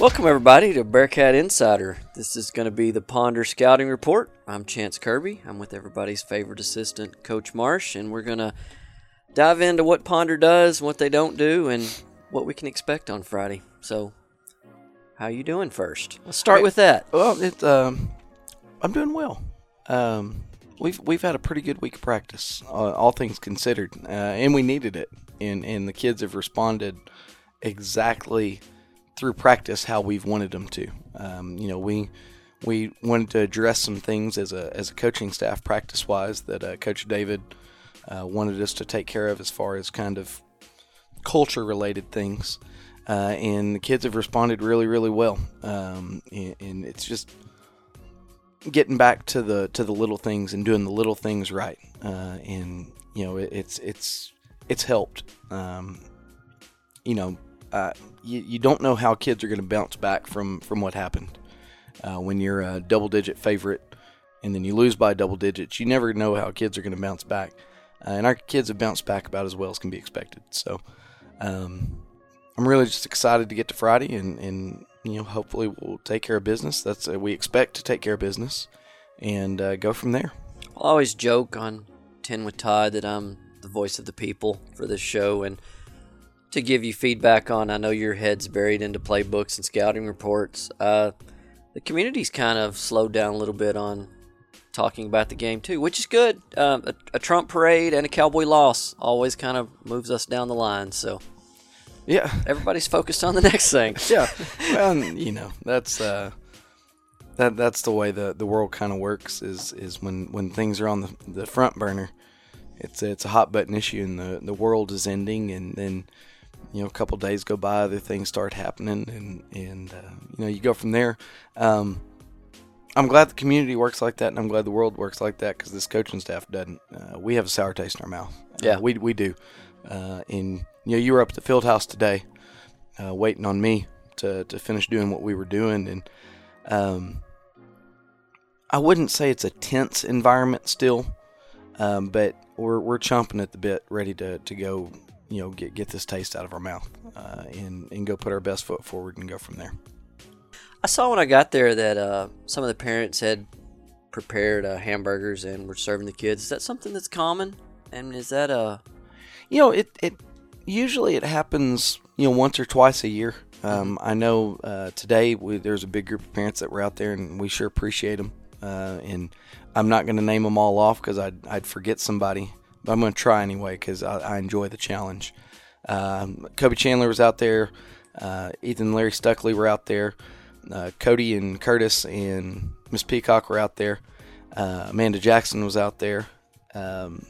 Welcome, everybody, to Bearcat Insider. This is going to be the Ponder Scouting Report. I'm Chance Kirby. I'm with everybody's favorite assistant, Coach Marsh, and we're going to dive into what Ponder does, what they don't do, and what we can expect on Friday. So, how you doing first? Let's start with that. Well, it, um, I'm doing well. Um, we've we've had a pretty good week of practice, uh, all things considered, uh, and we needed it. And and the kids have responded exactly through practice how we've wanted them to. Um, you know, we we wanted to address some things as a as a coaching staff, practice wise, that uh, Coach David uh, wanted us to take care of as far as kind of culture related things. Uh, and the kids have responded really, really well. Um, and, and, it's just getting back to the to the little things and doing the little things right. Uh, and you know, it, it's it's it's helped. Um, you know, you, you don't know how kids are going to bounce back from from what happened uh, when you're a double digit favorite and then you lose by double digits. You never know how kids are going to bounce back, uh, and our kids have bounced back about as well as can be expected. So. Um, I'm really just excited to get to Friday and, and you know hopefully we'll take care of business. That's uh, we expect to take care of business and uh, go from there. I always joke on Ten with Todd that I'm the voice of the people for this show and to give you feedback on. I know your head's buried into playbooks and scouting reports. Uh, the community's kind of slowed down a little bit on talking about the game too, which is good. Um, a, a, Trump parade and a Cowboy loss always kind of moves us down the line. So, yeah, everybody's focused on the next thing. yeah, well, you know that's uh, that that's the way the the world kind of works. Is is when when things are on the the front burner, it's it's a hot button issue, and the the world is ending, and then you know, a couple days go by, other things start happening, and and uh, you know, you go from there. Um, I'm glad the community works like that, and I'm glad the world works like that because this coaching staff doesn't. Uh, we have a sour taste in our mouth. Uh, yeah, we we do. Uh, and you know, you were up at the field house today, uh, waiting on me to to finish doing what we were doing, and um, I wouldn't say it's a tense environment still, um, but we're we're chomping at the bit, ready to to go you know get get this taste out of our mouth uh, and and go put our best foot forward and go from there. I saw when I got there that uh, some of the parents had prepared uh, hamburgers and were serving the kids. Is that something that's common? And is that a you know it it usually it happens you know once or twice a year. Um, I know uh, today we, there's a big group of parents that were out there, and we sure appreciate them. Uh, and I'm not going to name them all off because I'd, I'd forget somebody but I'm going to try anyway because I, I, enjoy the challenge. Um, Kobe Chandler was out there. Uh, Ethan and Larry Stuckley were out there. Uh, Cody and Curtis and Miss Peacock were out there. Uh, Amanda Jackson was out there. Um,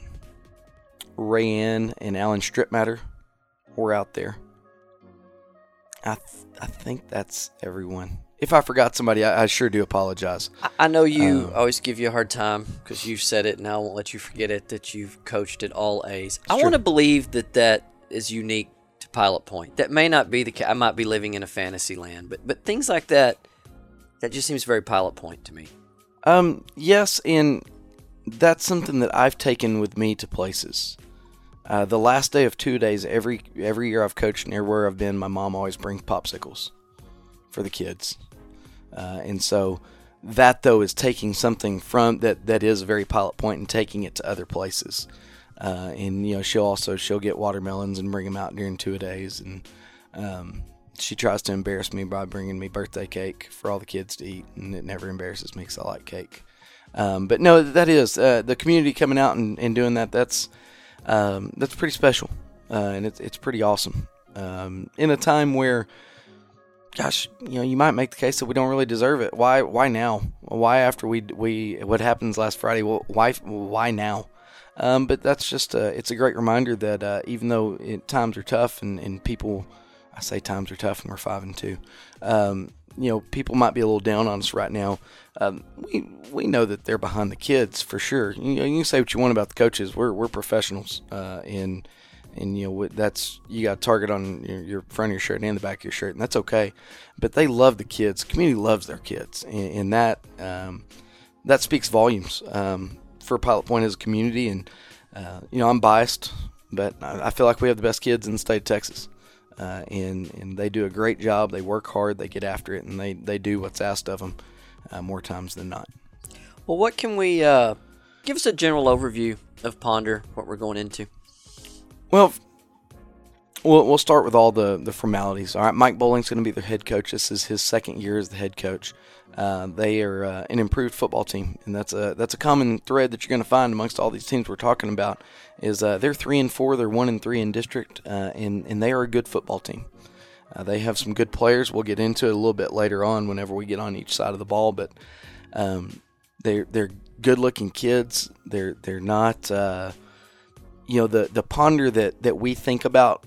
Rayanne and Alan Stripmatter were out there. I th- I think that's everyone. If I forgot somebody, I, I sure do apologize. I, I know you um, always give you a hard time because you've said it, and I won't let you forget it that you've coached at all A's. I want to believe that that is unique to Pilot Point. That may not be the case. I might be living in a fantasy land, but but things like that, that just seems very Pilot Point to me. Um, yes, and that's something that I've taken with me to places. Uh, the last day of two days, every every year I've coached near where I've been, my mom always brings popsicles for the kids. Uh, and so that though is taking something from that that is a very pilot point and taking it to other places. Uh, and you know she'll also she'll get watermelons and bring them out during two a days and um, she tries to embarrass me by bringing me birthday cake for all the kids to eat and it never embarrasses me because I like cake. Um, but no, that is uh, the community coming out and, and doing that. That's um, that's pretty special uh, and it's it's pretty awesome um, in a time where gosh, you know, you might make the case that we don't really deserve it. Why? Why now? Why after we we what happens last Friday? Well, why? Why now? Um, but that's just a, it's a great reminder that uh, even though it, times are tough and, and people, I say times are tough and we're five and two, um, you know, people might be a little down on us right now. Um, we we know that they're behind the kids for sure. You know, you can say what you want about the coaches. We're we're professionals, uh, and and you know that's you got a target on your, front of your shirt and the back of your shirt, and that's okay. But they love the kids. Community loves their kids, and, and that um, that speaks volumes um, for Pilot Point as a community. And uh, you know, I'm biased, but I, I, feel like we have the best kids in the state of Texas. uh, and and they do a great job. They work hard, they get after it, and they they do what's asked of them uh, more times than not. Well, what can we uh, give us a general overview of Ponder? What we're going into? Well, we'll, we'll start with all the, the formalities. All right, Mike Bowling's going to be the head coach. This is his second year as the head coach. Uh, they are uh, an improved football team, and that's a that's a common thread that you're going to find amongst all these teams we're talking about. Is uh, they're three and four, they're one and three in district, uh, and and they are a good football team. Uh, they have some good players. We'll get into it a little bit later on whenever we get on each side of the ball, but um, they're they're good looking kids. They're they're not uh, you know the the ponder that that we think about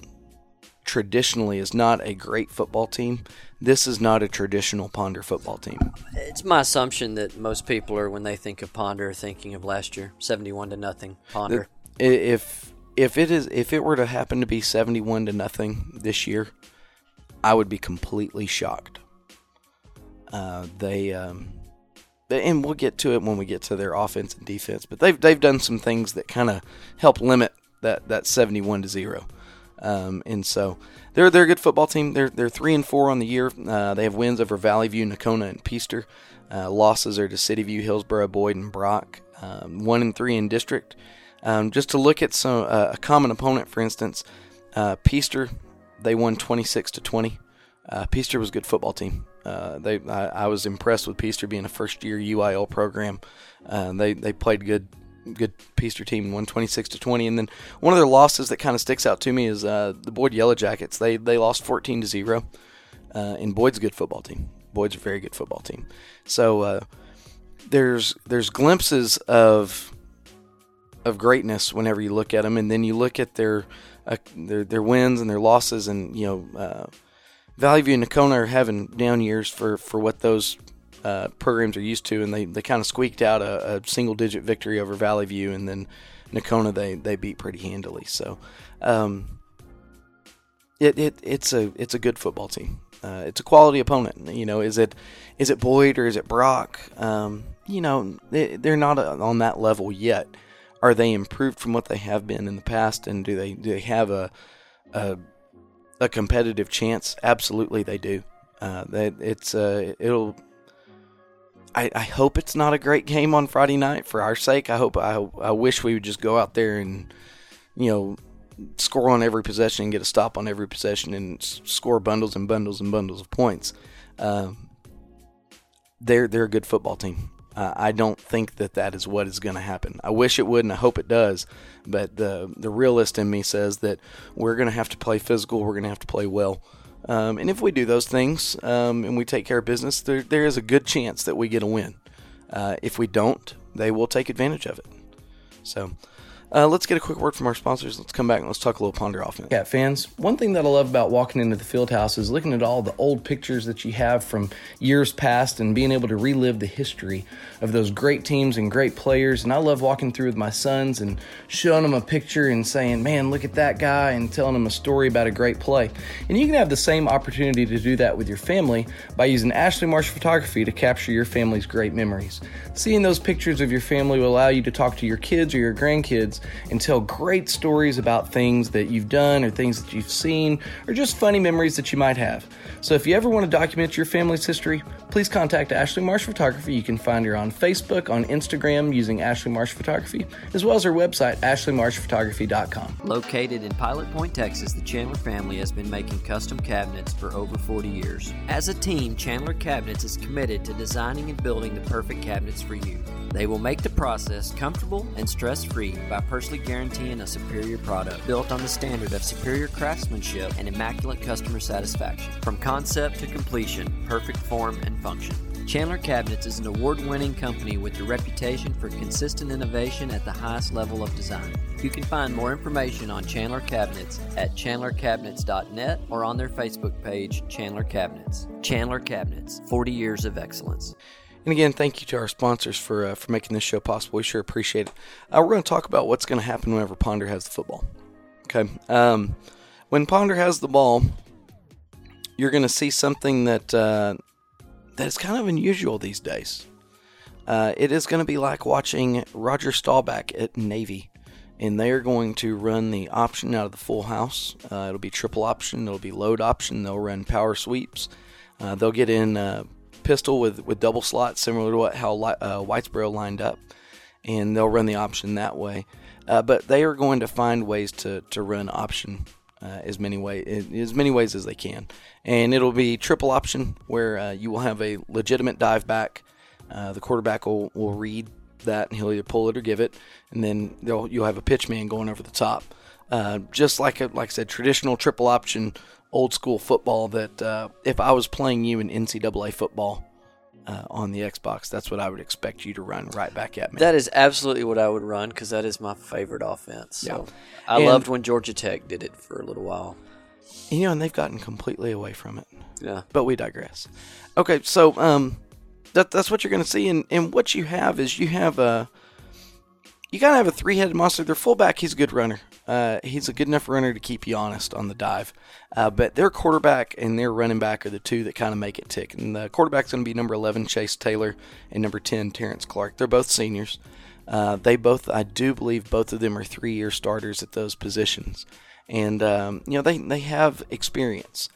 traditionally is not a great football team. This is not a traditional Ponder football team. It's my assumption that most people are when they think of Ponder thinking of last year, seventy-one to nothing. Ponder. If if it is if it were to happen to be seventy-one to nothing this year, I would be completely shocked. Uh, they um, and we'll get to it when we get to their offense and defense. But they've they've done some things that kind of help limit that that seventy-one to zero. Um, and so they're they're a good football team. They're they're three and four on the year. Uh, they have wins over Valley View, Nocona, and Peaster. Uh, losses are to City View, Hillsboro, Boyd, and Brock. Um, one and three in district. Um, just to look at some uh, a common opponent, for instance, uh, Peaster, they won 26 to 20. Uh, Peaster was a good football team. Uh, they I, I, was impressed with Peaster being a first year UIL program. they they played good good Peaster team won 26 to 20. And then one of their losses that kind of sticks out to me is uh, the Boyd Yellow Jackets. They they lost 14 to zero. Uh, and Boyd's a good football team. Boyd's a very good football team. So uh, there's there's glimpses of of greatness whenever you look at them, and then you look at their uh, their their wins and their losses, and you know. Uh, Valley View and Nocona are having down years for, for what those uh, programs are used to, and they, they kind of squeaked out a, a, single digit victory over Valley View, and then Nocona they, they beat pretty handily. So um, it, it it's a it's a good football team. Uh, it's a quality opponent. You know, is it is it Boyd or is it Brock? Um, you know, they, they're not on that level yet. Are they improved from what they have been in the past, and do they do they have a a, a competitive chance? Absolutely, they do. Uh, it's uh, it'll I, I hope it's not a great game on Friday night for our sake. I hope I, I wish we would just go out there and you know score on every possession and get a stop on every possession and score bundles and bundles and bundles of points. Um, they're they're a good football team. Uh, I don't think that that is what is going to happen. I wish it would, and I hope it does. But the the realist in me says that we're going to have to play physical. We're going to have to play well. Um, and if we do those things um, and we take care of business, there, there is a good chance that we get a win. Uh, if we don't, they will take advantage of it. So uh, let's get a quick word from our sponsors. Let's come back and let's talk a little Ponder offense. Cat fans, one thing that I love about walking into the field house is looking at all the old pictures that you have from years past and being able to relive the history of those great teams and great players. And I love walking through with my sons and showing them a picture and saying, man, look at that guy, and telling them a story about a great play. And you can have the same opportunity to do that with your family by using Ashley Marsh Photography to capture your family's great memories. Seeing those pictures of your family will allow you to talk to your kids or your grandkids and tell great stories about things that you've done or things that you've seen or just funny memories that you might have. So if you ever want to document your family's history, please contact Ashley Marsh Photography. You can find her on Facebook, on Instagram using Ashley Marsh Photography, as well as her website, ashleymarshphotography.com. Located in Pilot Point, Texas, the Chandler family has been making custom cabinets for over 40 years. As a team, Chandler Cabinets is committed to designing and building the perfect cabinets for you. They will make the process comfortable and stress free by personally guaranteeing a superior product built on the standard of superior craftsmanship and immaculate customer satisfaction. From concept to completion, perfect form and function. Chandler Cabinets is an award winning company with a reputation for consistent innovation at the highest level of design. You can find more information on Chandler Cabinets at chandlercabinets.net or on their Facebook page, Chandler Cabinets. Chandler Cabinets, 40 years of excellence. And again, thank you to our sponsors for uh, for making this show possible. We sure appreciate it. Uh, we're going to talk about what's going to happen whenever Ponder has the football. Okay, um, when Ponder has the ball, you're going to see something that uh, that is kind of unusual these days. Uh, it is going to be like watching Roger Staubach at Navy and they are going to run the option out of the full house. Uh, it'll be triple option. It'll be load option. They'll run power sweeps. Uh, they'll get in pistol with, with double slots, similar to what how uh, Whitesboro lined up, and they'll run the option that way. Uh, but they are going to find ways to, to run option uh, as many way as many ways as they can, and it'll be triple option where uh, you will have a legitimate dive back. the quarterback will, will read that, and he'll either pull it or give it, and then you'll have a pitch man going over the top. Uh, just like a, like I said, traditional triple option, old school football. That uh, if I was playing you in NCAA football uh, on the Xbox, that's what I would expect you to run right back at me. That is absolutely what I would run because that is my favorite offense. So yeah. I and, loved when Georgia Tech did it for a little while. You know, and they've gotten completely away from it. Yeah, but we digress. Okay, so um, that that's what you're going to see, and and what you have is you have a you gotta have a three-headed monster. Their fullback, he's a good runner. Uh, he's a good enough runner to keep you honest on the dive. Uh, but their quarterback and their running back are the two that kind of make it tick. And the quarterback's going to be number 11, Chase Taylor, and number 10, Terrence Clark. They're both seniors. Uh, they both, I do believe, both of them are three-year starters at those positions, and um, you know they they have experience.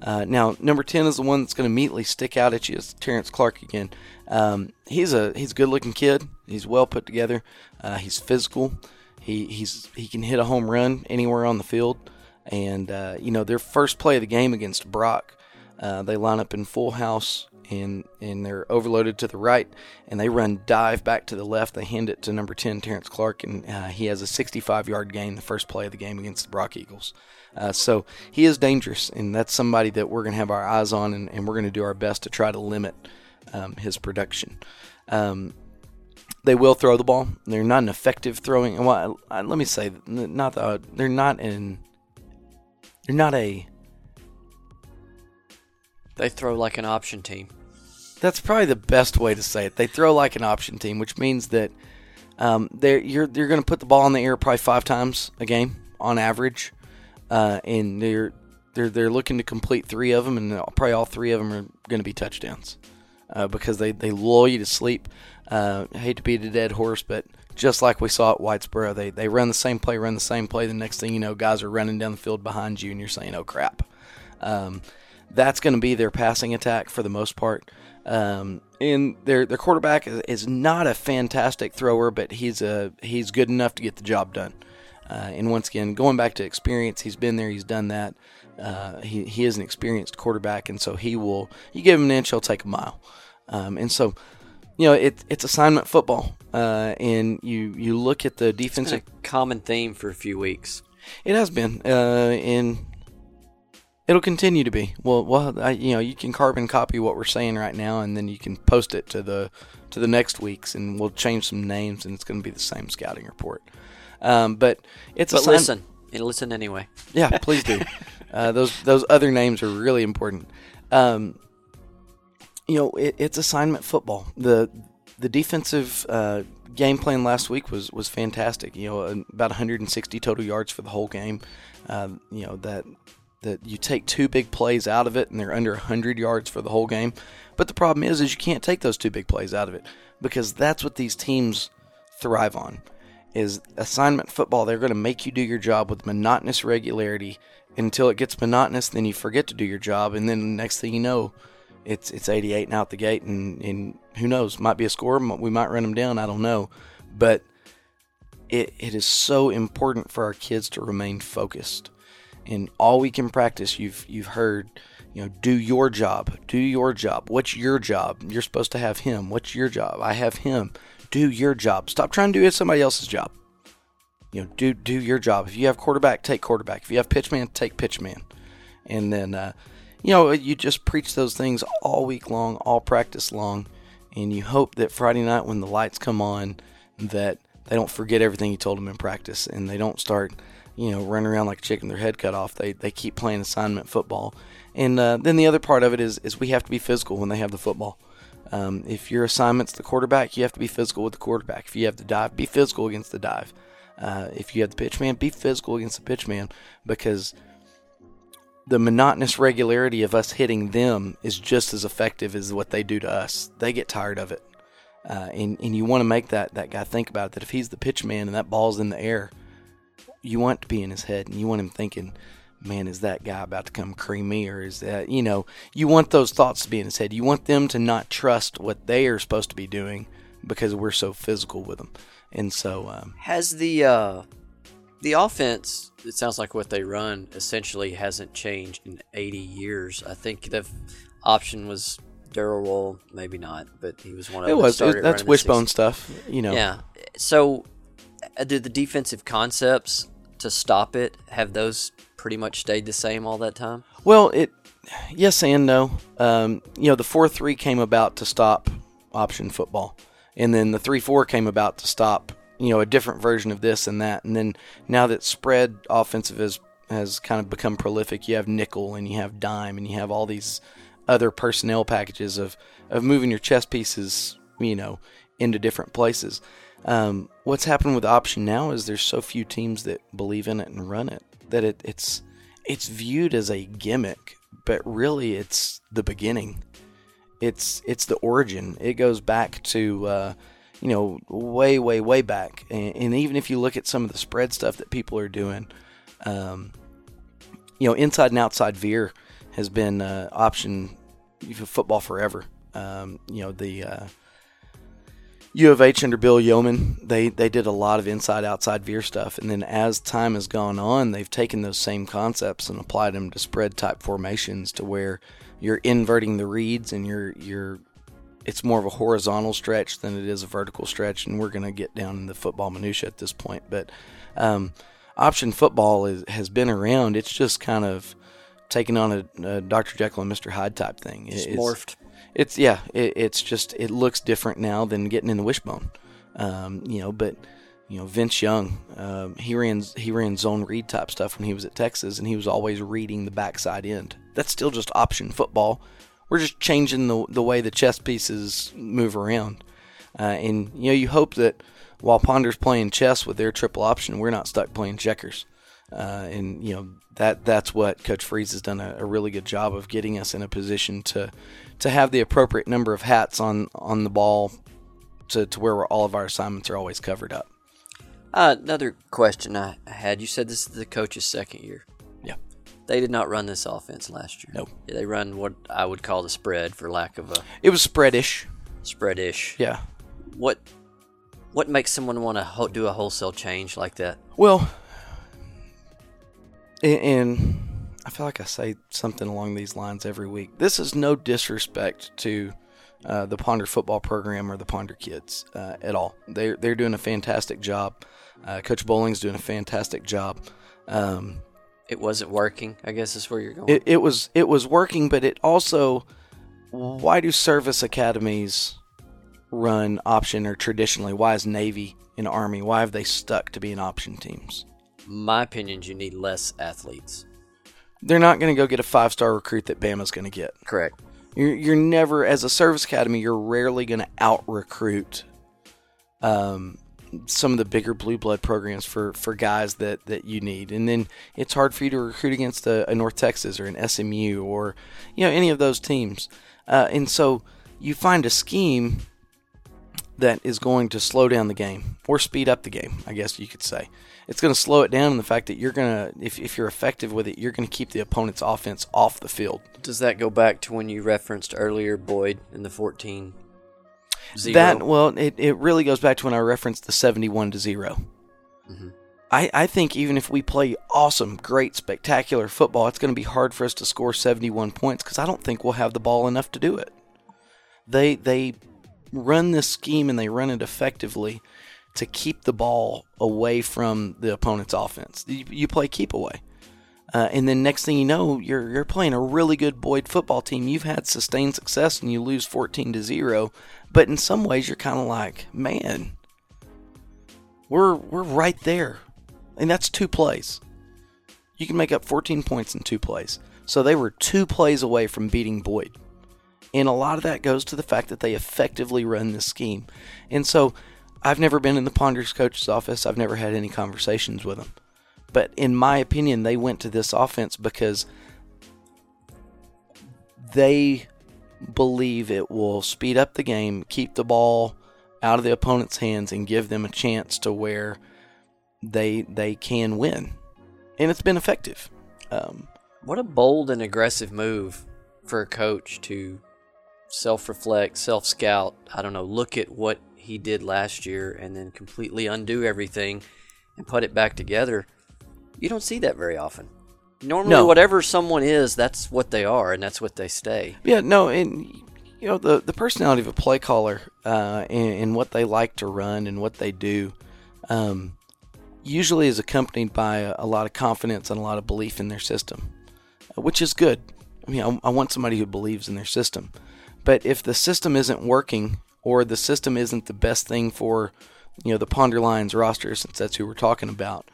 Uh, now, number 10 is the one that's going to immediately stick out at you. It's Terrence Clark again. Um, he's a he's a good looking kid. He's well put together. Uh, he's physical. He he's he can hit a home run anywhere on the field. And uh, you know their first play of the game against Brock, uh, they line up in full house and and they're overloaded to the right, and they run dive back to the left. They hand it to number 10 Terrence Clark, and uh, he has a 65 yard gain the first play of the game against the Brock Eagles. Uh, so he is dangerous, and that's somebody that we're going to have our eyes on, and, and we're going to do our best to try to limit um, his production. Um, they will throw the ball. They're not an effective throwing. Well, let me say, not the, they're not in. They're not a. They throw like an option team. That's probably the best way to say it. They throw like an option team, which means that um, they're you're you're going to put the ball in the air probably five times a game on average uh, and they're they're they're looking to complete three of them, and probably all three of them are going to be touchdowns uh, because they they lull you to sleep. Uh, I hate to beat a dead horse, but just like we saw at Whitesboro, they they run the same play, run the same play. The next thing you know, guys are running down the field behind you, and you're saying, "Oh crap." Um, that's going to be their passing attack for the most part. Um, and their their quarterback is, is, not a fantastic thrower, but he's a he's good enough to get the job done. Uh, and once again, going back to experience, he's been there, he's done that. Uh, he, he is an experienced quarterback, and so he will, you give him an inch, he'll take a mile. Um, and so, you know, it, it's assignment football. Uh, and you, you look at the defensive. common theme for a few weeks. It has been. Uh, and it'll continue to be. Well, well, I, you know, you can carbon copy what we're saying right now, and then you can post it to the to the next weeks, and we'll change some names, and it's going to be the same scouting report. Um, but it's but listen, listen anyway. Yeah, please do. uh, those those other names are really important. Um, you know, it, it's assignment football. the The defensive uh, game plan last week was was fantastic. You know, about 160 total yards for the whole game. Uh, you know that that you take two big plays out of it and they're under 100 yards for the whole game. But the problem is, is you can't take those two big plays out of it because that's what these teams thrive on is assignment football. They're going to make you do your job with monotonous regularity until it gets monotonous. Then you forget to do your job, and then the next thing you know, it's it's 88 and out the gate, and, and who knows? Might be a score. We might run them down. I don't know, but it, it is so important for our kids to remain focused. And all we can practice, you've you've heard, you know, do your job, do your job. What's your job? You're supposed to have him. What's your job? I have him do your job. Stop trying to do somebody else's job. You know, do do your job. If you have quarterback, take quarterback. If you have pitchman, take pitchman. And then, uh, you know, you just preach those things all week long, all practice long, and you hope that Friday night when the lights come on, that they don't forget everything you told them in practice, and they don't start, you know, running around like a chicken their head cut off. They they keep playing assignment football. And uh, then the other part of it is is we have to be physical when they have the football. Um, if your assignment's the quarterback, you have to be physical with the quarterback. If you have the dive, be physical against the dive. Uh, if you have the pitch man, be physical against the pitch man because the monotonous regularity of us hitting them is just as effective as what they do to us. They get tired of it. Uh, and, and you want to make that, that guy think about it, that if he's the pitch man and that ball's in the air, you want to be in his head and you want him thinking, man, is that guy about to come cream me or is that you know, you want those thoughts to be in his head. You want them to not trust what they are supposed to be doing because we're so physical with them. And so um, has the uh, the offense it sounds like what they run essentially hasn't changed in 80 years. I think the option was Darrell Royal, maybe not, but he was one of it was it, that's wishbone stuff, you know. Yeah. So, uh, did the defensive concepts to stop it have those pretty much stayed the same all that time? Well, it yes and no. Um, you know, the four three came about to stop option football, and then the three four came about to stop you know a different version of this and that. And then now that spread offensive has has kind of become prolific, you have nickel and you have dime and you have all these other personnel packages of of moving your chess pieces, you know, into different places. Um, what's happened with option now is there's so few teams that believe in it and run it that it, it's it's viewed as a gimmick, but really it's the beginning. It's it's the origin. It goes back to uh, you know, way, way, way back. And, and, even if you look at some of the spread stuff that people are doing, um, you know, inside and outside veer has been uh, option football forever. Um, you know, the uh, U of H under Bill Yeoman, they, they did a lot of inside outside veer stuff. And then as time has gone on, they've taken those same concepts and applied them to spread type formations to where you're inverting the reads and you're you're it's more of a horizontal stretch than it is a vertical stretch, and we're going to get down in the football minutia at this point. But um, option football is, has been around. It's just kind of taking on a, a Dr. Jekyll and Mr. Hyde type thing. It's, it's morphed. It's yeah. It, it's just it looks different now than getting in the wishbone. Um, you know, but you know Vince Young, um, he ran he ran zone read type stuff when he was at Texas, and he was always reading the backside end. That's still just option football we're just changing the the way the chess pieces move around. Uh, and you know, you hope that while Ponder's playing chess with their triple option, we're not stuck playing checkers. Uh, and you know that that's what Coach Freeze has done a, a, really good job of getting us in a position to to have the appropriate number of hats on on the ball to, to where all of our assignments are always covered up. Uh, another question I had: You said this is the coach's second year. They did not run this offense last year. No. They run what I would call the spread, for lack of a. It was spreadish. Spreadish. Yeah. What What makes someone want to ho- do a wholesale change like that? Well, and I feel like I say something along these lines every week. This is no disrespect to uh, the Ponder football program or the Ponder kids uh, at all. They're they're doing a fantastic job. Uh, Coach Bowling's doing a fantastic job. Um, it wasn't working. I guess is where you're going. It, it was it was working, but it also why do service academies run option or traditionally? Why is Navy and Army? Why have they stuck to being option teams? My opinion is you need less athletes. They're not going to go get a five star recruit that Bama's going to get. Correct. You're, you're never, as a service academy, you're rarely going to out recruit um, some of the bigger blue blood programs for, for guys that, that you need. And then it's hard for you to recruit against a, a North Texas or an SMU or you know any of those teams. Uh, and so you find a scheme that is going to slow down the game or speed up the game, I guess you could say. It's going to slow it down in the fact that you're going to, if, if you're effective with it, you're going to keep the opponent's offense off the field. Does that go back to when you referenced earlier Boyd in the 14 Zero. That well, it, it really goes back to when I referenced the seventy-one to 0 mm-hmm. I, I think even if we play awesome, great, spectacular football, it's going to be hard for us to score seventy-one points because I don't think we'll have the ball enough to do it. They they run this scheme and they run it effectively to keep the ball away from the opponent's offense. You, you play keep away. Uh, and then next thing you know, you're you're playing a really good Boyd football team. You've had sustained success and you lose 14 to 0. But in some ways you're kind of like, man, we're we're right there. And that's two plays. You can make up 14 points in two plays. So they were two plays away from beating Boyd. And a lot of that goes to the fact that they effectively run this scheme. And so I've never been in the Ponders coach's office. I've never had any conversations with them. But in my opinion, they went to this offense because they believe it will speed up the game, keep the ball out of the opponent's hands, and give them a chance to where they they can win, and it's been effective. Um, what a bold and aggressive move for a coach to self-reflect, self-scout. I don't know, look at what he did last year and then completely undo everything and put it back together. You don't see that very often. Normally, No. whatever someone is, that's what they are, and that's what they stay. Yeah, no, and you know the the personality of a play caller uh, and, and what they like to run and what they do, um, usually is accompanied by a, a lot of confidence and a lot of belief in their system, uh, which is good. I mean, I, I want somebody who believes in their system, but if the system isn't working or the system isn't the best thing for you know the Ponder Lions roster, since that's who we're talking about.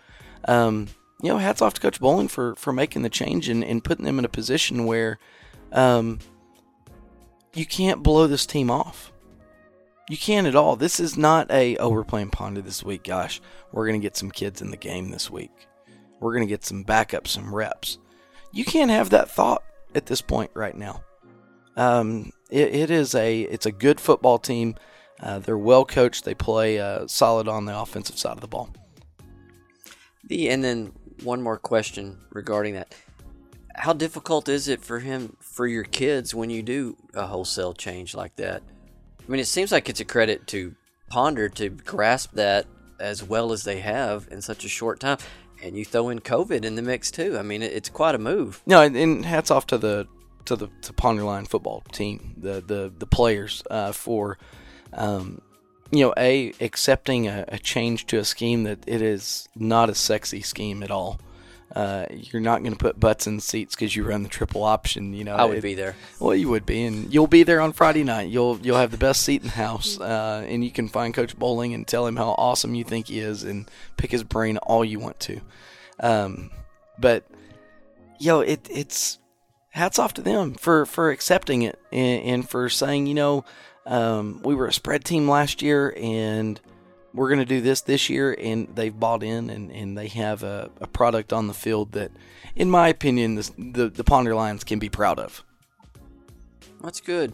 Um, you know, hats off to Coach Bowling for, for making the change and, and putting them in a position where um, you can't blow this team off. You can't at all. This is not a, oh, we're playing this week. Gosh, we're to get some kids in the game this week. We're to get some backups, some reps. You can't have that thought at this point right now. Um, it, it is a it's a good football team. Uh, they're well coached. They play uh, solid on the offensive side of the ball. The and then one more question regarding that: How difficult is it for him for your kids when you do a wholesale change like that? I mean, it seems like it's a credit to Ponder to grasp that as well as they have in such a short time, and you throw in COVID in the mix too. I mean, it's quite a move. No, and, and hats off to the to the to Ponder Lion football team, the the the players uh, for, um, you know, a accepting a, a change to a scheme that it is not a sexy scheme at all. Uh, you're not going to put butts in seats because you run the triple option. You know, I would it- be there. Well, you would be, and you'll be there on Friday night. You'll you'll have the best seat in the house, uh, and you can find Coach Bowling and tell him how awesome you think he is, and pick his brain all you want to. Um, but yo, it it's hats off to them for for accepting it and, and for saying, you know, um, we were a spread team last year, and we're going to do this this year, and they've bought in, and, and they have a, a product on the field that, in my opinion, the the, the Ponder Lions can be proud of. That's good.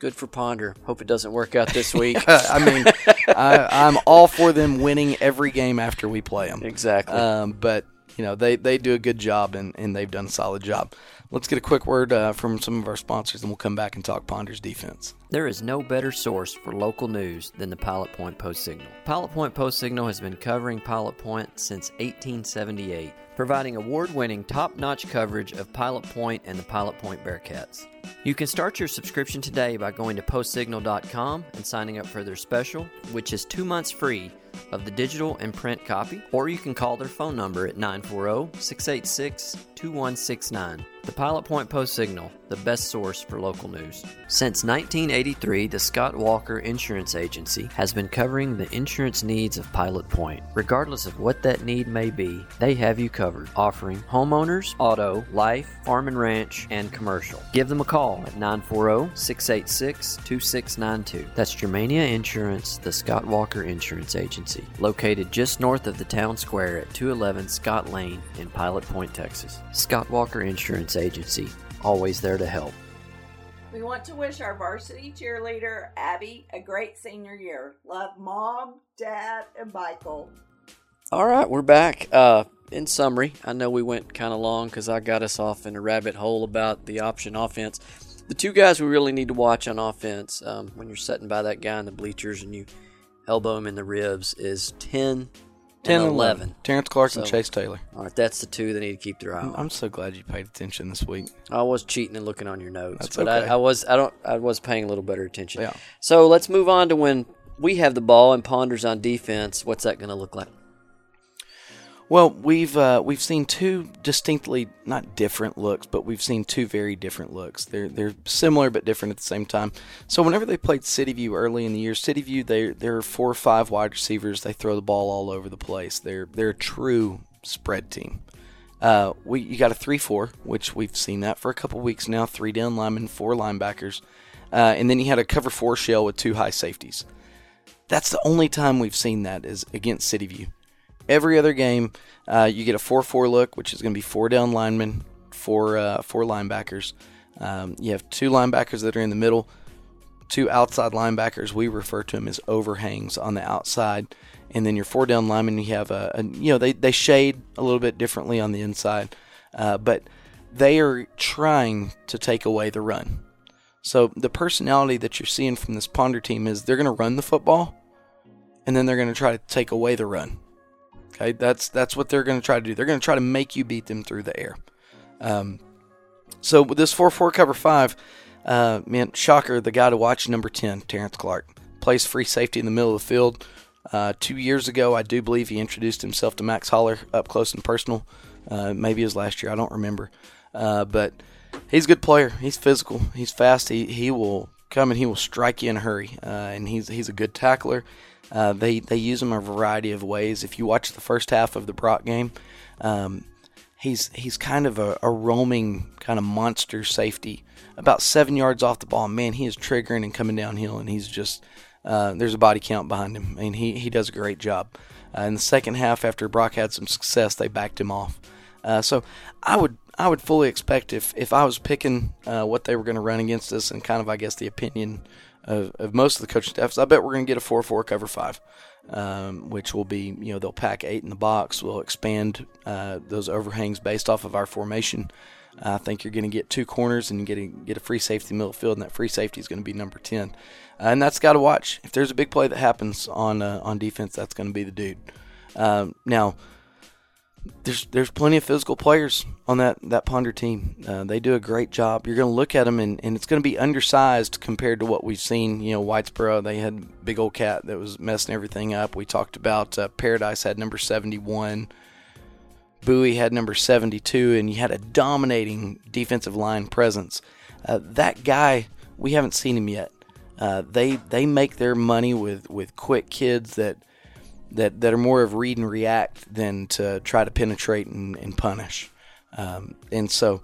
Good for Ponder. Hope it doesn't work out this week. I mean, I, I'm all for them winning every game after we play them. exactly. Um, but you know they, they do a good job and, and they've done a solid job. Let's get a quick word uh, from some of our sponsors and we'll come back and talk Ponder's defense. There is no better source for local news than the Pilot Point Post Signal. Pilot Point Post Signal has been covering Pilot Point since 1878, providing award winning, top notch coverage of Pilot Point and the Pilot Point Bearcats. You can start your subscription today by going to postsignal.com and signing up for their special, which is two months free of the digital and print copy, or you can call their phone number at 940 686 2169. The Pilot Point Post Signal, the best source for local news. Since 1983, the Scott Walker Insurance Agency has been covering the insurance needs of Pilot Point. Regardless of what that need may be, they have you covered, offering homeowners, auto, life, farm and ranch, and commercial. Give them a call at 940 686 2692. That's Germania Insurance, the Scott Walker Insurance Agency, located just north of the town square at 211 Scott Lane in Pilot Point, Texas. Scott Walker Insurance Agency, always there to help. We want to wish our varsity cheerleader, Abby, a great senior year. Love mom, dad, and Michael. All right, we're back. Uh, in summary, I know we went kind of long because I got us off in a rabbit hole about the option offense. The two guys we really need to watch on offense um, when you're sitting by that guy in the bleachers and you elbow him in the ribs is 10, 10 and and 11. Terrence Clark and So- Chase Taylor. All right, that's the two they need to keep their eye on. I'm so glad you paid attention this week. I was cheating and looking on your notes, That's but okay. I, I was I don't I was paying a little better attention. Yeah. So let's move on to when we have the ball and Ponders on defense. What's that going to look like? Well, we've uh, we've seen two distinctly not different looks, but we've seen two very different looks. They're they're similar but different at the same time. So whenever they played City View early in the year, City View they they're four or five wide receivers. They throw the ball all over the place. They're they're a true spread team. Uh, we you got a three four, which we've seen that for a couple weeks now. Three down linemen, four linebackers, uh, and then you had a cover four shell with two high safeties. That's the only time we've seen that is against City View. Every other game, uh, you get a 4 4 look, which is going to be four down linemen, four, uh, four linebackers. Um, you have two linebackers that are in the middle, two outside linebackers. We refer to them as overhangs on the outside. and then your four down linemen, you have a, a you know they they shade a little bit differently on the inside, uh, but they are trying to take away the run. So the personality that you're seeing from this Ponder team is they're going to run the football, and then they're going to try to take away the run. Okay, that's that's what they're going to try to do. They're going to try to make you beat them through the air. Um, so with this four-four cover five, uh, man, shocker, the guy to watch, number ten, Terrence Clark, plays free safety in the middle of the field. Uh, two years ago, I do believe he introduced himself to Max Holler up close and personal. Uh, maybe his last year, I don't remember. Uh, but he's a good player. He's physical. He's fast. He he will come and he will strike you in a hurry. Uh, and he's he's a good tackler. Uh, they they use him a variety of ways. If you watch the first half of the Brock game, um, he's he's kind of a, a, roaming kind of monster safety. About seven yards off the ball, man, he is triggering and coming downhill, and he's just uh, there's a body count behind him, and he he does a great job. Uh, in the second half, after Brock had some success, they backed him off. Uh, so I would I would fully expect if if I was picking uh, what they were going to run against us, and kind of I guess the opinion of, of most of the coaching staffs, I bet we're going to get a four four cover five, um, which will be you know they'll pack eight in the box. We'll expand uh, those overhangs based off of our formation. I think you're going to get two corners and get a, get a free safety middle field, and that free safety is going to be number ten, uh, and that's got to watch. If there's a big play that happens on uh, on defense, that's going to be the dude. Um, now there's there's plenty of physical players on that that Ponder team. Uh, they do a great job. You're going to look at them and, and it's going to be undersized compared to what we've seen. You know, Whitesboro they had big old cat that was messing everything up. We talked about uh, Paradise had number 71. Bowie had number 72, and you had a dominating defensive line presence. Uh, that guy, we haven't seen him yet. Uh, they they make their money with, with quick kids that that, that are more of read and react than to try to penetrate and, and punish. Um, and so,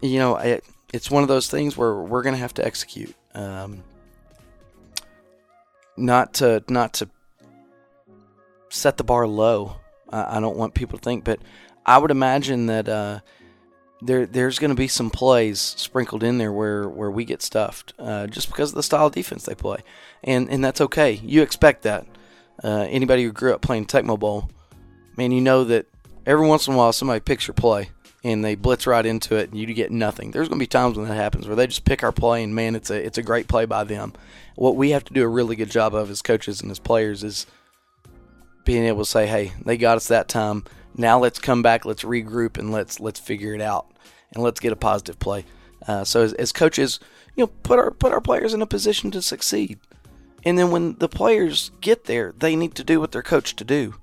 you know, it, it's one of those things where we're going to have to execute. Um, not to not to set the bar low. I, I, don't want people to think, but I would imagine that uh, there there's going to be some plays sprinkled in there where, where we get stuffed uh, just because of the style of defense they play, and and that's okay. You expect that. Uh, anybody who grew up playing Tecmo Bowl, man, you know that every once in a while somebody picks your play and they blitz right into it and you get nothing. There's going to be times when that happens where they just pick our play and man, it's a it's a great play by them. What we have to do a really good job of as coaches and as players is being able to say, "Hey, they got us that time. Now let's come back, let's regroup, and let's let's figure it out, and let's get a positive play." Uh, so as, as coaches, you know, put our put our players in a position to succeed. And then when the players get there, they need to do what they're coached to do.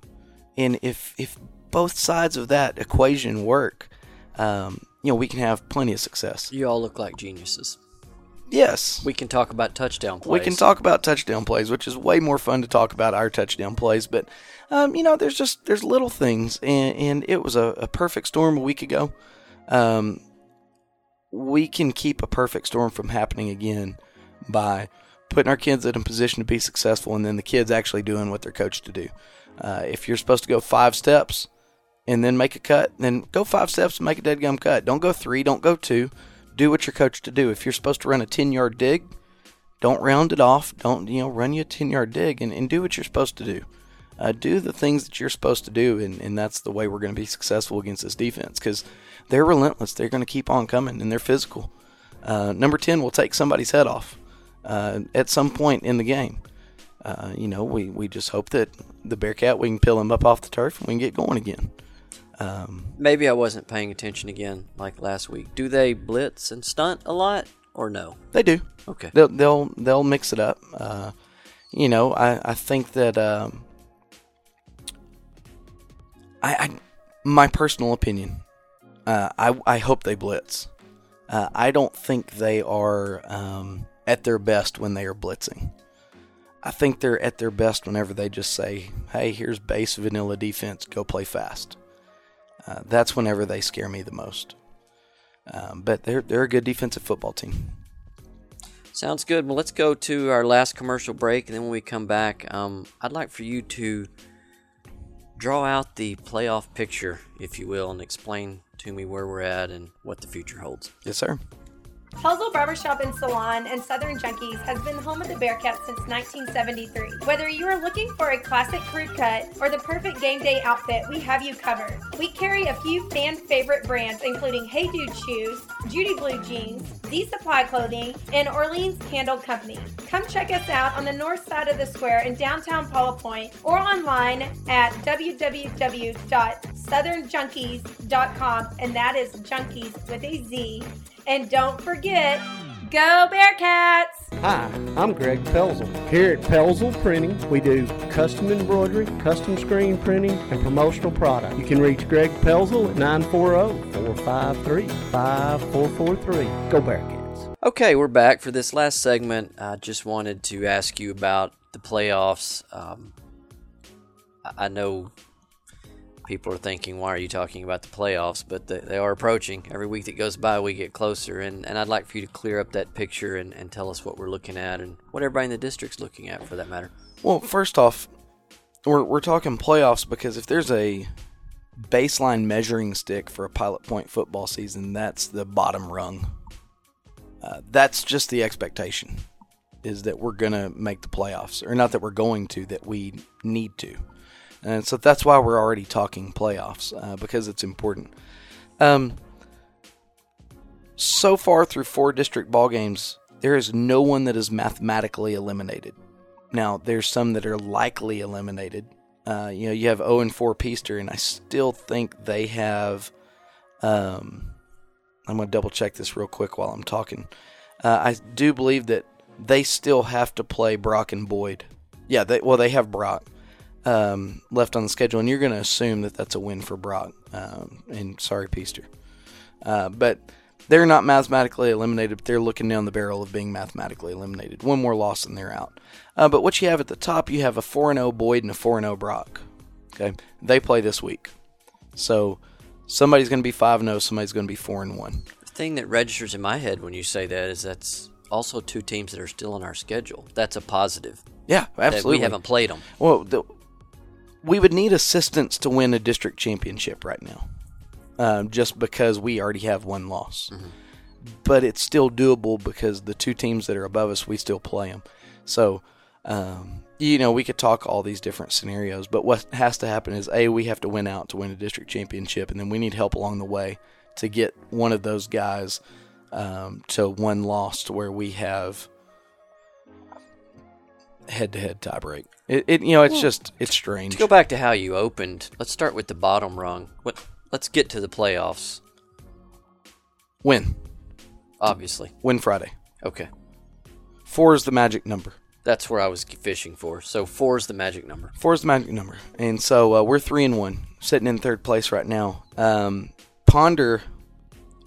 And if if both sides of that equation work, um, you know, we can have plenty of success. You all look like geniuses. Yes. We can talk about touchdown plays. We can talk about touchdown plays, which is way more fun to talk about our touchdown plays. But, um, you know, there's just there's little things, and, and it was a, a, perfect storm a week ago. Um, we can keep a perfect storm from happening again by putting our kids in a position to be successful, and then the kids actually doing what they're coached to do. Uh, if you're supposed to go five steps and then make a cut, then go five steps and make a dead gum cut. Don't go three, don't go two. Do what you're coached to do. If you're supposed to run a 10 yard dig, don't round it off. Don't, you know, run you a 10 yard dig and, and do what you're supposed to do. Uh, do the things that you're supposed to do, and, and that's the way we're going to be successful against this defense because they're relentless. They're going to keep on coming, and they're physical. Uh, number 10 will take somebody's head off uh, at some point in the game. Uh, you know, we, we just hope that the Bearcat, we can peel him up off the turf and we can get going again. Um, Maybe I wasn't paying attention again like last week. Do they blitz and stunt a lot or no? They do. Okay. They'll they'll, they'll mix it up. Uh, you know, I, I think that um, I, I my personal opinion, uh, I I hope they blitz. Uh, I don't think they are um, at their best when they are blitzing. I think they're at their best whenever they just say, hey, here's base vanilla defense, go play fast. Uh, that's whenever they scare me the most. Um, but they're, they're a good defensive football team. Sounds good. Well, let's go to our last commercial break, and then when we come back, um, I'd like for you to draw out the playoff picture, if you will, and explain to me where we're at and what the future holds. Yes, sir. Pelzel Barbershop and Salon and Southern Junkies has been home of the Bearcats since 1973. Whether you are looking for a classic crew cut or the perfect game day outfit, we have you covered. We carry a few fan favorite brands, including Hey Dude Shoes, Judy Blue Jeans, Z Supply Clothing, and Orleans Candle Company. Come check us out on the north side of the square in downtown Pilot Point or online at www.southernjunkies.com, and that is junkies with a Z. And don't forget, go Bearcats! Hi, I'm Greg Pelzel. Here at Pelzel Printing, we do custom embroidery, custom screen printing, and promotional product. You can reach Greg Pelzel at 940-453-5443. Go Bearcats. Okay, we're back for this last segment. I just wanted to ask you about the playoffs. Um, I I know people are thinking, why are you talking about the playoffs? But they, they are approaching. Every week that goes by, we get closer. And, and I'd like for you to clear up that picture and, and tell us what we're looking at and what everybody in the district's looking at for that matter. Well, first off, we're we're talking playoffs because if there's a baseline measuring stick for a Pilot Point football season, that's the bottom rung. Uh, that's just the expectation, is that we're gonna make the playoffs, or not that we're going to, that we need to, and so that's why we're already talking playoffs uh, because it's important. Um, so far through four district ball games, there is no one that is mathematically eliminated. Now, there's some that are likely eliminated. Uh, you know, you have 0 and 4 Peaster, and I still think they have. Um, I'm going to double check this real quick while I'm talking. Uh, I do believe that they still have to play Brock and Boyd. Yeah, they, well, they have Brock um, left on the schedule, and you're going to assume that that's a win for Brock. Um, and sorry, Peaster. Uh, but they're not mathematically eliminated, but they're looking down the barrel of being mathematically eliminated. One more loss and they're out. Uh, but what you have at the top, you have a 4 0 Boyd and a 4 0 Brock. Okay, they play this week, so somebody's going to be 5 0, somebody's going to be 4 and 1. The thing that registers in my head when you say that is that's also two teams that are still on our schedule. That's a positive. Yeah, absolutely. we haven't played them. Well, the, we would need assistance to win a district championship right now, um, just because we already have one loss. But it's still doable because the two teams that are above us, we still play them. So, um, you know, we could talk all these different scenarios, but what has to happen is a we have to win out to win a district championship, and then we need help along the way to get one of those guys um, to one loss to where we have head-to-head tiebreak. It, it you know, it's just it's strange. To go back to how you opened, let's start with the bottom rung. What? Let's get to the playoffs. Win, Obviously. win Friday. Okay. Four is the magic number. That's where I was fishing for. So four is the magic number. Four is the magic number, and so uh, we're three and one, sitting in third place right now. Um, Ponder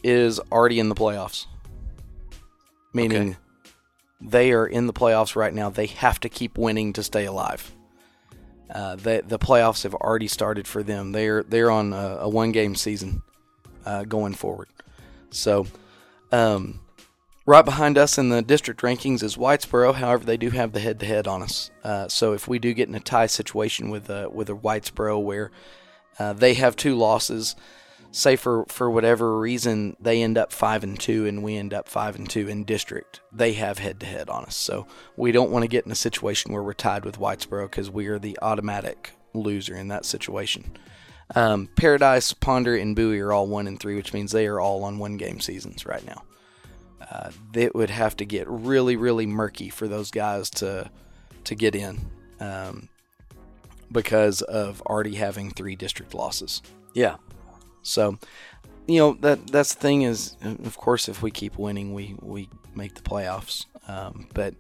is already in the playoffs, meaning Okay. They are in the playoffs right now. They have to keep winning to stay alive. Uh, the the playoffs have already started for them. They're they're on a, a one game season uh, going forward. So, um, right behind us in the district rankings is Whitesboro. However, they do have the head to head on us. Uh, so if we do get in a tie situation with uh, with a Whitesboro where uh, they have two losses, say for for whatever reason they end up five and two and we end up five and two in district, they have head to head on us. So we don't want to get in a situation where we're tied with Whitesboro because we are the automatic loser in that situation. Um, Paradise, Ponder, and Bowie are all one and three, which means they are all on one game seasons right now. Uh, it would have to get really, really murky for those guys to to get in um, because of already having three district losses. Yeah. So, you know that that's the thing is, of course, if we keep winning, we we make the playoffs. Um, but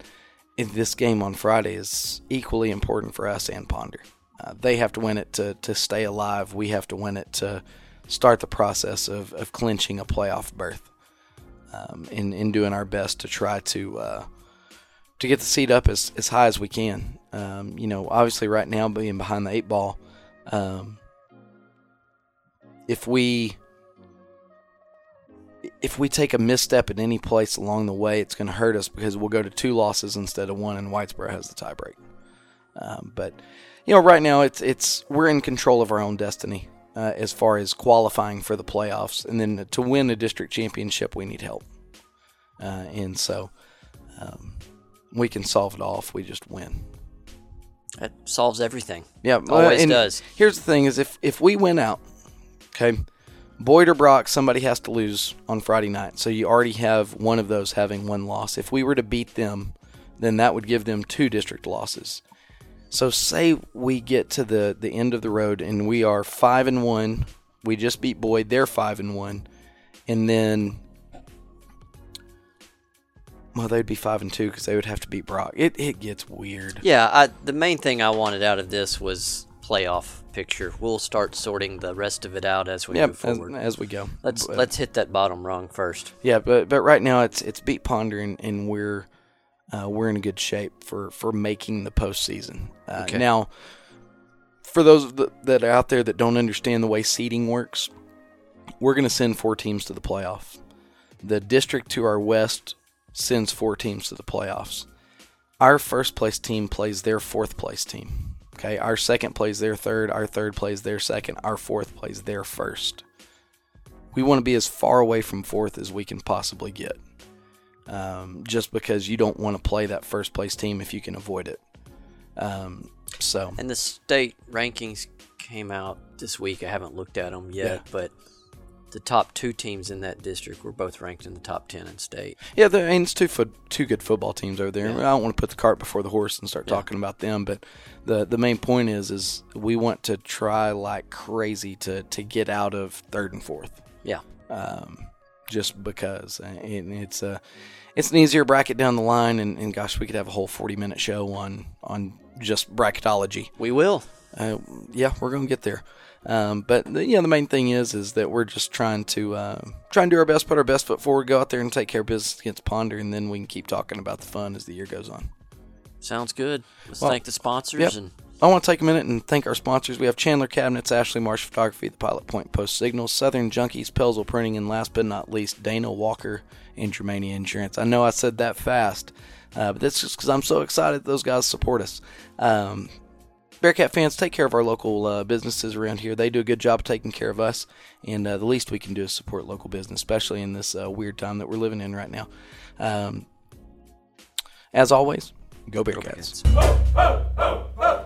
this game on Friday is equally important for us and Ponder. Uh, they have to win it to to stay alive. We have to win it to start the process of, of clinching a playoff berth. Um, in in doing our best to try to uh, to get the seat up as, as high as we can. Um, you know, obviously, right now being behind the eight ball, um, if we if we take a misstep at any place along the way, it's going to hurt us because we'll go to two losses instead of one, and Whitesboro has the tiebreak. Um, but you know, right now it's it's we're in control of our own destiny uh, as far as qualifying for the playoffs, and then to win a district championship, we need help. uh, and so um, we can solve it all if we just win. That solves everything. Yeah, Always and does. Here's the thing: is if if we win out, okay, Boyd or Brock, somebody has to lose on Friday night. So you already have one of those having one loss. If we were to beat them, then that would give them two district losses. So say we get to the the end of the road and we are five and one. We just beat Boyd; they're five and one, and then. Well, they'd be five and two because they would have to beat Brock. It it gets weird. Yeah, I, the main thing I wanted out of this was playoff picture. We'll start sorting the rest of it out as we Yeah, move forward. as we go. let's But- let's hit that bottom rung first. Yeah, but but right now it's it's beat Ponder and, we're uh, we're in good shape for for making the postseason. Uh, Okay. Now, for those that, that are out there that don't understand the way seeding works, we're going to send four teams to the playoff. The district to our west sends four teams to the playoffs. Our first place team plays their fourth place team. Okay, our second plays their third. Our third plays their second. Our fourth plays their first we want to be as far away from fourth as we can possibly get. Um, just because you don't want to play that first place team if you can avoid it. Um, so And the state rankings came out this week. I haven't looked at them yet, Yeah. but the top two teams in that district were both ranked in the top ten in state. yeah, there, and it's two foot, two good football teams over there. Yeah. I don't want to put the cart before the horse and start Yeah. talking about them, but the the main point is is we want to try like crazy to to get out of third and fourth. Yeah, um, just because and it's a it's an easier bracket down the line and, and gosh we could have a whole 40 minute show on on just bracketology we will. uh, yeah we're gonna get there um, but the, yeah the main thing is is that we're just trying to uh, try and do our best put our best foot forward go out there and take care of business against ponder and then we can keep talking about the fun as the year goes on Sounds good. Let's Well, thank the sponsors yep. and I want to take a minute and thank our sponsors. We have Chandler Cabinets, Ashley Marsh Photography, The Pilot Point Post Signals, Southern Junkies, Pelzel Printing, and last but not least, Dana Walker and Germania Insurance. I know I said that fast, uh, but that's just because I'm so excited those guys support us. Um, Bearcat fans, take care of our local uh, businesses around here. They do a good job taking care of us, and uh, the least we can do is support local business, especially in this uh, weird time that we're living in right now. Um, as always, go Bearcats. Bearcats.